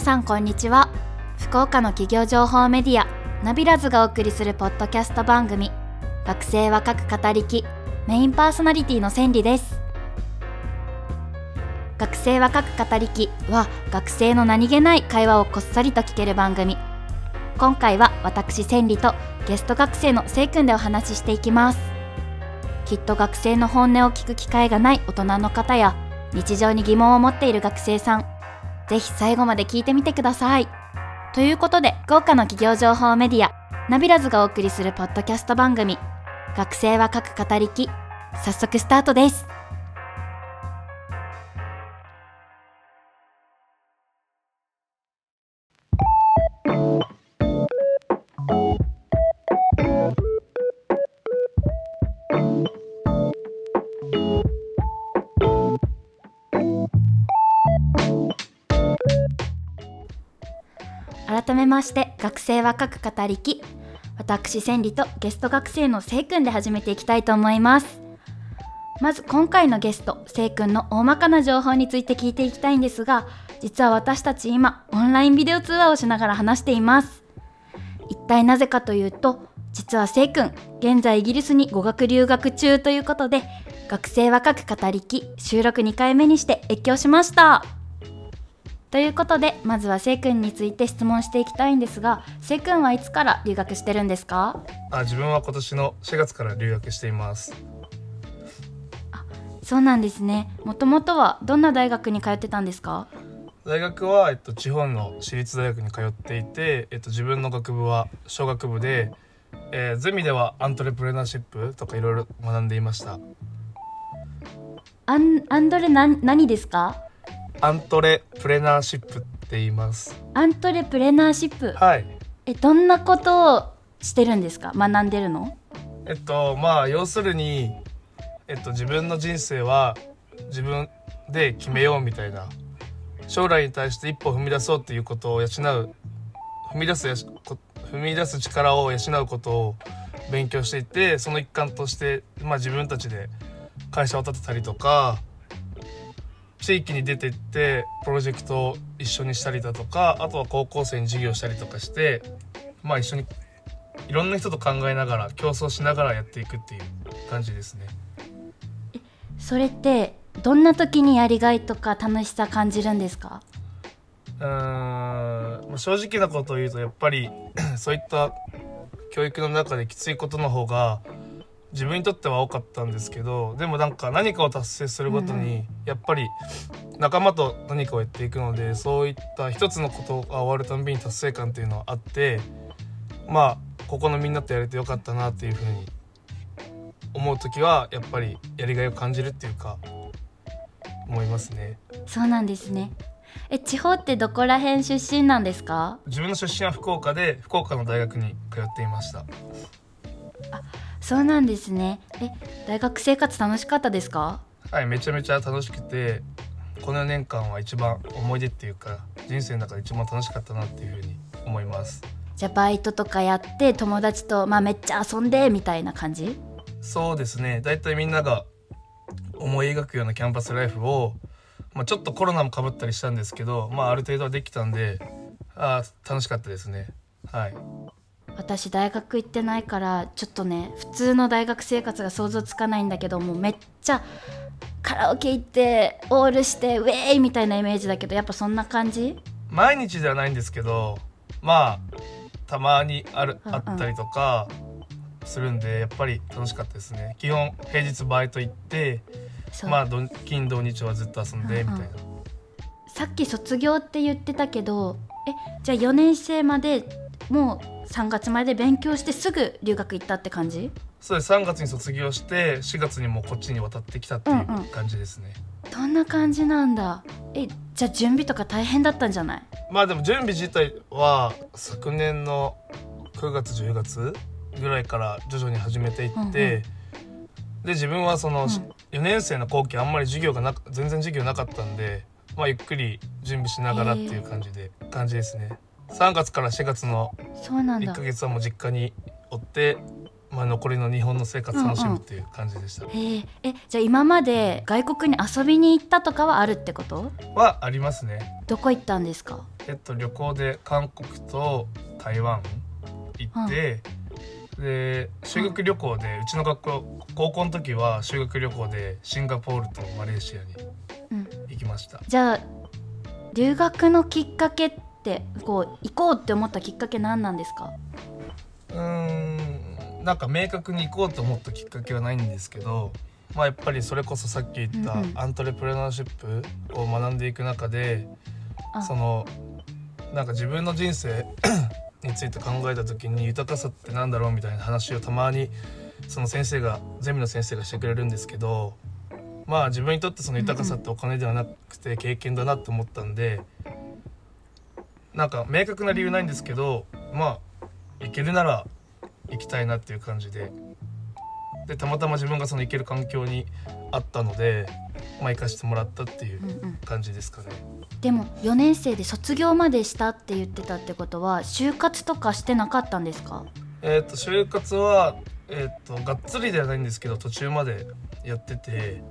さんこんにちは。福岡の企業情報メディアナビラズがお送りするポッドキャスト番組学生は書く語りきメインパーソナリティの千里です。学生は書く語りきは学生の何気ない会話をこっそりと聞ける番組。今回は私千里とゲスト学生のせいくんでお話ししていきます。きっと学生の本音を聞く機会がない大人の方や日常に疑問を持っている学生さんぜひ最後まで聞いてみてください。ということで豪華な企業情報メディアナビラズがお送りするポッドキャスト番組学生は書く語りき早速スタートです。学生は書く語りき私千里とゲスト学生のせいくんで始めていきたいと思います。まず今回のゲストせいくんの大まかな情報について聞いていきたいんですが実は私たち今オンラインビデオ通話をしながら話しています。一体なぜかというと実はせいくん現在イギリスに語学留学中ということで学生は書く語りき収録2回目にして越境しました。ということでまずはせいくんについて質問していきたいんですがせいくんはいつから留学してるんですか？あ自分は今年の4月から留学しています。そうなんですね。もともとはどんな大学に通ってたんですか？大学は、えっと、地方の私立大学に通っていて、えっと、自分の学部は小学部で、えー、ゼミではアントレプレナーシップとかいろいろ学んでいました。アンアンドレな何ですか？アントレプレナーシップって言います。アントレプレナーシップ。はい。えどんなことをしてるんですか？学んでるの？えっとまあ要するに、えっと、自分の人生は自分で決めようみたいな。将来に対して一歩踏み出そうっていうことを養う。踏み出すやしこ踏み出す力を養うことを勉強していてその一環として、まあ、自分たちで会社を立てたりとか地域に出てってプロジェクトを一緒にしたりだとかあとは高校生に授業したりとかしてまあ一緒にいろんな人と考えながら競争しながらやっていくっていう感じですね。それってどんな時にやりがいとか楽しさ感じるんですか？うーんまあ正直なことを言うとやっぱり そういった教育の中できついことの方が自分にとっては多かったんですけどでもなんか何かを達成するごとにやっぱり仲間と何かをやっていくのでそういった一つのことが終わるたんびに達成感っていうのはあってまあここのみんなとやれてよかったなっていうふうに思う時はやっぱりやりがいを感じるっていうか思いますね。そうなんですね。え地方ってどこら辺出身なんですか？自分の出身は福岡で福岡の大学に通っていましたそうなんですね。え大学生活楽しかったですか？はいめちゃめちゃ楽しくてこの4年間は一番思い出っていうか人生の中で一番楽しかったなっていうふうに思います。じゃあバイトとかやって友達と、まあ、めっちゃ遊んでみたいな感じ？そうですね。だいたいみんなが思い描くようなキャンパスライフを、まあ、ちょっとコロナもかぶったりしたんですけど、まあ、ある程度はできたんであー楽しかったですね。はい私大学行ってないからちょっとね普通の大学生活が想像つかないんだけどもうめっちゃカラオケ行ってオールしてウェーイみたいなイメージだけどやっぱそんな感じ？毎日ではないんですけどまあたまにあるうんうん。あったりとかするんでやっぱり楽しかったですね。基本平日バイト行ってまあ土金土日はずっと遊んでみたいな、さっき卒業って言ってたけどえじゃあ4年生までもう3月まで勉強してすぐ留学行ったって感じ？そうです。3月に卒業して4月にもうこっちに渡ってきたっていううんうん。感じですね、どんな感じなんだ？えじゃあ準備とか大変だったんじゃない？まあでも準備自体は昨年の9月10月ぐらいから徐々に始めていって、うんうん。で自分はその、うん。4年生の後期あんまり授業がなく全然授業なかったんで、まあ、ゆっくり準備しながらっていう感じで、感じですね3月から4月の1そうなんだ。ヶ月はもう実家におってまあ、残りの日本の生活楽しむっていう感じでした、へえ。えじゃあ今まで外国に遊びに行ったとかはあるってこと？はありますね。どこ行ったんですか？えっと旅行で韓国と台湾行って、で修学旅行でうちの学校高校の時は修学旅行でシンガポールとマレーシアにうん。行きました。じゃあ留学のきっかけってこう行こうって思ったきっかけ何なんですか？うーんなんか明確に行こうと思ったきっかけはないんですけどまあやっぱりそれこそさっき言ったうんうん。アントレプレナーシップを学んでいく中であ。そのなんか自分の人生 について考えた時に豊かさってなんだろうみたいな話をたまにその先生がゼミの先生がしてくれるんですけどまあ自分にとってその豊かさってお金ではなくて経験だなって思ったんでなんか明確な理由ないんですけどまあ行けるなら行きたいなっていう感じで。でたまたま自分がその行ける環境にあったのでまあ行かしてもらったっていううんうん。感じですかね。でも4年生で卒業までしたって言ってたってことは就活とかしてなかったんですか？えー、と就活は、えー、とがっつりではないんですけど途中までやってて。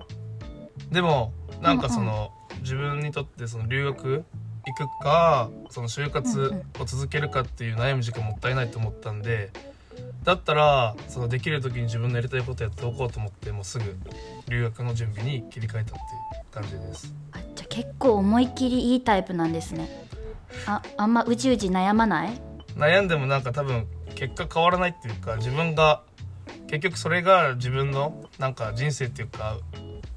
でもなんかその、自分にとってその留学行くかその就活を続けるかっていう悩む時間もったいないと思ったんでだったらそのできる時に自分のやりたいことやっておこうと思ってもうすぐ留学の準備に切り替えたっていう感じです。あじゃあ結構思いっきりいいタイプなんですね。ああんまうじうじ悩まない？悩んでもなんか多分結果変わらないっていうか自分が結局それが自分のなんか人生っていうか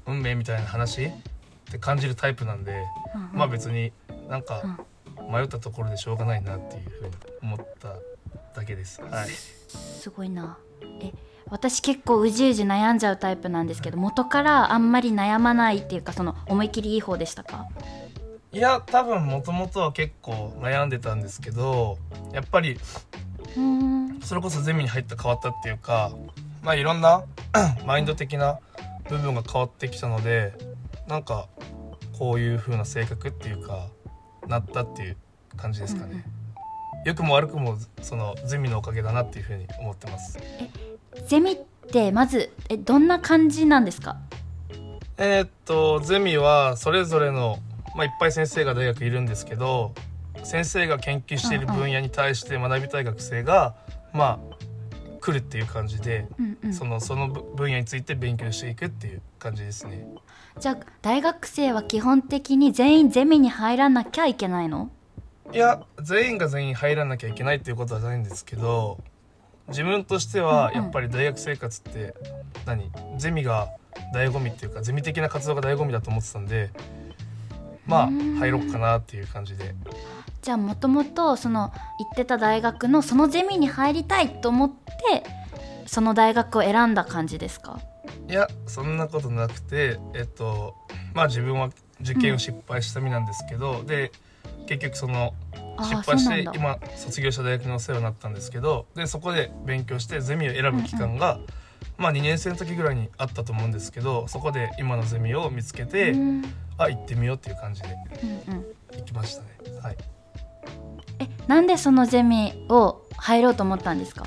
運命みたいな話って感じるタイプなんで、うんうん。まあ別になんか迷ったところでしょうがないなっていうふうに思っただけです。はい。すごいなえ私結構うじうじ悩んじゃうタイプなんですけど元からあんまり悩まないっていうかその思いっきりいい方でしたか？いや多分もともとは結構悩んでたんですけどやっぱりそれこそゼミに入った変わったっていうかまあいろんな マインド的な部分が変わってきたのでなんかこういう風な性格っていうかなったっていう感じですかね。良くも悪くもそのゼミのおかげだなっていう風に思ってます。ゼミってまずえどんな感じなんですか？えーっとゼミはそれぞれの、まあ、いっぱい先生が大学いるんですけど先生が研究している分野に対して学びたい学生がまあ来るっていう感じで、うんうん。そのその分野について勉強していくっていう感じですね。じゃあ大学生は基本的に全員ゼミに入らなきゃいけないの？いや全員が全員入らなきゃいけないっていうことはないんですけど自分としてはうんうん。やっぱり大学生活って何？ゼミが醍醐味っていうかゼミ的な活動が醍醐味だと思ってたんでまあうん。入ろうかなっていう感じでじゃあもともとその行ってた大学のそのゼミに入りたいと思ってその大学を選んだ感じですか？いやそんなことなくてえっとまあ自分は受験を失敗した身なんですけど、で結局その失敗して今卒業した大学にお世話になったんですけどでそこで勉強してゼミを選ぶ期間が、まあ2年生の時ぐらいにあったと思うんですけどそこで今のゼミを見つけて、うん。うんあ行ってみようっていう感じでうん。行きましたね。はいえなんでそのゼミを入ろうと思ったんですか？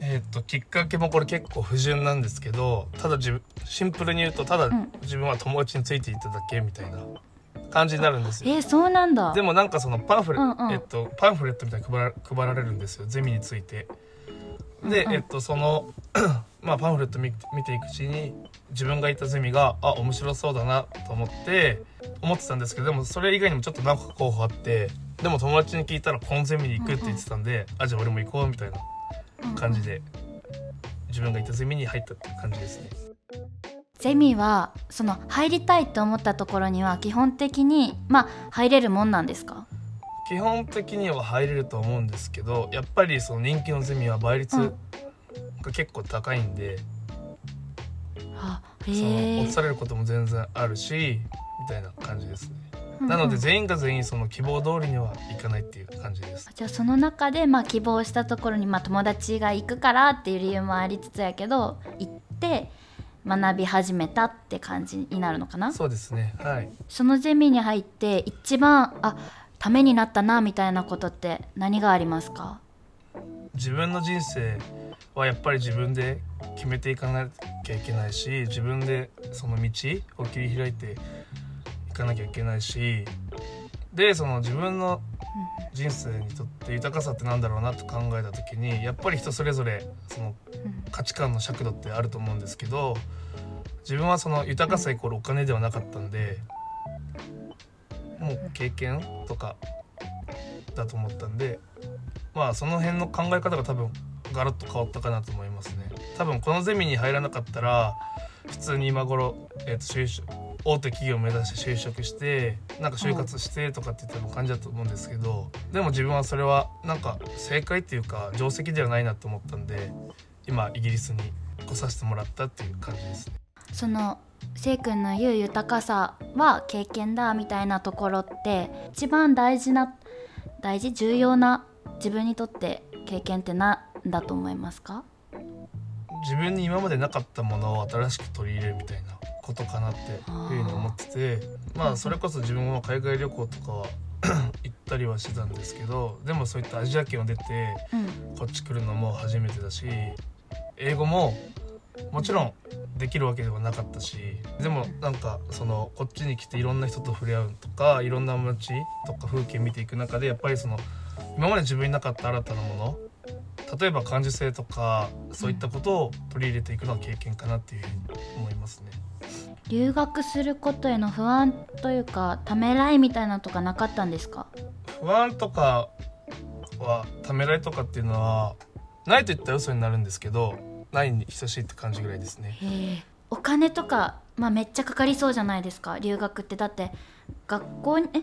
えーっときっかけもこれ結構不純なんですけどただ自分シンプルに言うとただん。自分は友達についていっただけみたいな感じになるんですよ。えーそうなんだ。でもなんかそのパンフレ、うんうん。えっと、パンフレットみたいに配ら配られるんですよゼミについて。で、うんうん。えっとその まあパンフレット見見ていくうちに自分がいたゼミがあ面白そうだなと思って思ってたんですけどでもそれ以外にもちょっと何個か候補あってでも友達に聞いたらこのゼミに行くって言ってたんで、あじゃあ俺も行こうみたいな感じで、自分がいたゼミに入ったっていう感じですね。ゼミはその入りたいと思ったところには基本的にまあ入れるもんなんですか？基本的には入れると思うんですけどやっぱりその人気のゼミは倍率うん。が結構高いんで、あその落とされることも全然あるしみたいな感じですね、なので全員が全員その希望通りにはいかないっていう感じです。じゃあその中でまあ希望したところにまあ友達が行くからっていう理由もありつつやけど行って学び始めたって感じになるのかな？そうですね。はい。そのゼミに入って一番あためになったなみたいなことって何がありますか？自分の人生はやっぱり自分で決めていかなきゃいけないし自分でその道を切り開いていかなきゃいけないしでその自分の人生にとって豊かさってなんだろうなと考えた時にやっぱり人それぞれその価値観の尺度ってあると思うんですけど自分はその豊かさイコールお金ではなかったんでもう経験とかだと思ったんでまあその辺の考え方が多分ガラッと変わったかなと思いますね。多分このゼミに入らなかったら普通に今頃、えー、と就職大手企業を目指して就職してなんか就活してとかって言った感じだと思うんですけどでも自分はそれはなんか正解っていうか定石ではないなと思ったんで今イギリスに来させてもらったっていう感じですね。そのせい君の言う豊かさは経験だみたいなところって一番大事な大事重要な自分にとって経験って何だと思いますか？自分に今までなかったものを新しく取り入れるみたいなことかなっていうふうに思っててまあそれこそ自分は海外旅行とかは 行ったりはしてたんですけどでもそういったアジア圏を出てこっち来るのも初めてだし英語ももちろんできるわけではなかったしでもなんかそのこっちに来ていろんな人と触れ合うとかいろんな街とか風景見ていく中でやっぱりその今まで自分になかった新たなもの例えば感受性とかそういったことを取り入れていくのは経験かなっていうふうに思いますね。留学することへの不安というかためらいみたいなとかなかったんですか？不安とかはためらいとかっていうのはないと言ったら嘘になるんですけどないに等しいって感じぐらいですね。お金とか、まあ、めっちゃかかりそうじゃないですか？留学って。だって学校にえ？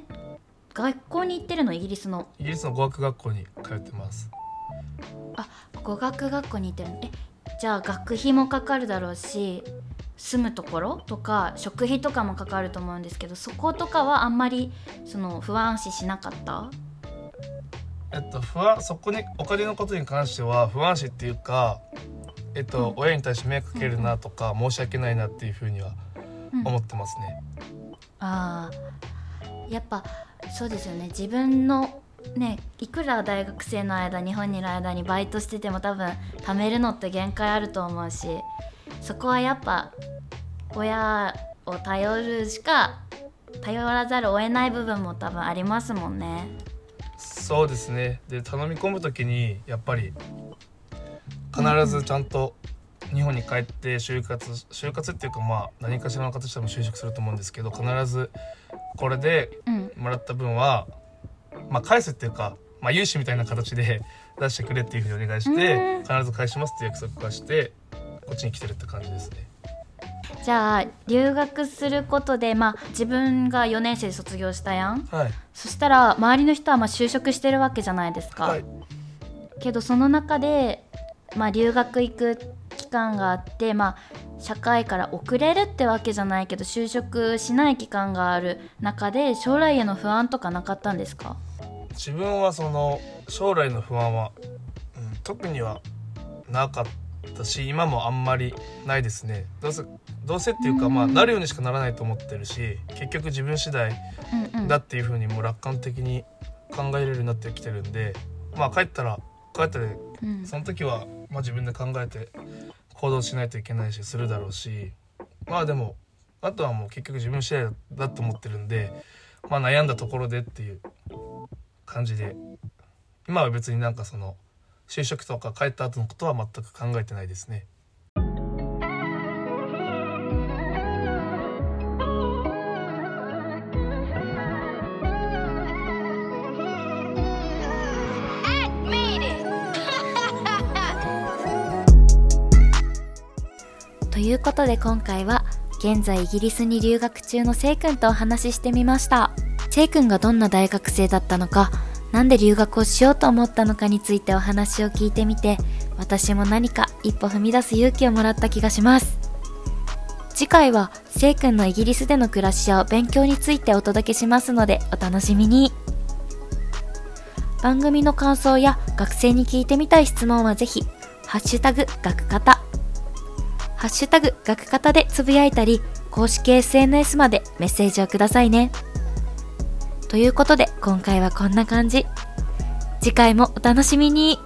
学校に行ってるの？イギリスの。イギリスの語学学校に通ってます。あ語学学校に行ってるの？えじゃあ学費もかかるだろうし住むところとか食費とかもかかると思うんですけどそことかはあんまりその不安視しなかった？えっと不安そこにお金のことに関しては不安視っていうかえっと、うん、親に対して迷惑かけるなとか、申し訳ないなっていうふうには思ってますね。うん、ああやっぱそうですよね。自分のねいくら大学生の間日本にいる間にバイトしてても多分貯めるのって限界あると思うしそこはやっぱ親を頼るしか頼らざるを得ない部分も多分ありますもんね。そうですね。で頼み込む時にやっぱり必ずちゃんと日本に帰って就活就活っていうかまあ何かしらの形でも就職すると思うんですけど必ずこれでもらった分は、まあ返すっていうか、まあ、融資みたいな形で出してくれっていうふうにお願いして必ず返しますっていう約束はしてこっちに来てるって感じですね。じゃあ留学することで、まあ、自分が4年生で卒業したやん、はい、そしたら周りの人はまあ就職してるわけじゃないですか、はい、けどその中で、まあ、留学行く期間があって、まあ、社会から遅れるってわけじゃないけど就職しない期間がある中で将来への不安とかなかったんですか？自分はその将来の不安は、うん、特にはなかったし今もあんまりないですね。どうせどうせっていうか、まあなるようにしかならないと思ってるし結局自分次第だっていうふうにもう楽観的に考えれるようになってきてるんでまあ帰ったら帰ったらその時は、まあ、自分で考えて行動しないといけないしするだろうしまあでもあとはもう結局自分次第だと思ってるんで、まあ、悩んだところでっていう感じで今は別になんかその就職とか帰った後のことは全く考えてないですね。ということで今回は現在イギリスに留学中のせいくんとお話ししてみましたせいくんがどんな大学生だったのかなんで留学をしようと思ったのかについてお話を聞いてみて私も何か一歩踏み出す勇気をもらった気がします。次回はせいくんのイギリスでの暮らしや勉強についてお届けしますのでお楽しみに。番組の感想や学生に聞いてみたい質問はぜひハッシュタグ学方。ハッシュタグ学方でつぶやいたり、公式 SNS までメッセージをくださいね。ということで今回はこんな感じ。次回もお楽しみに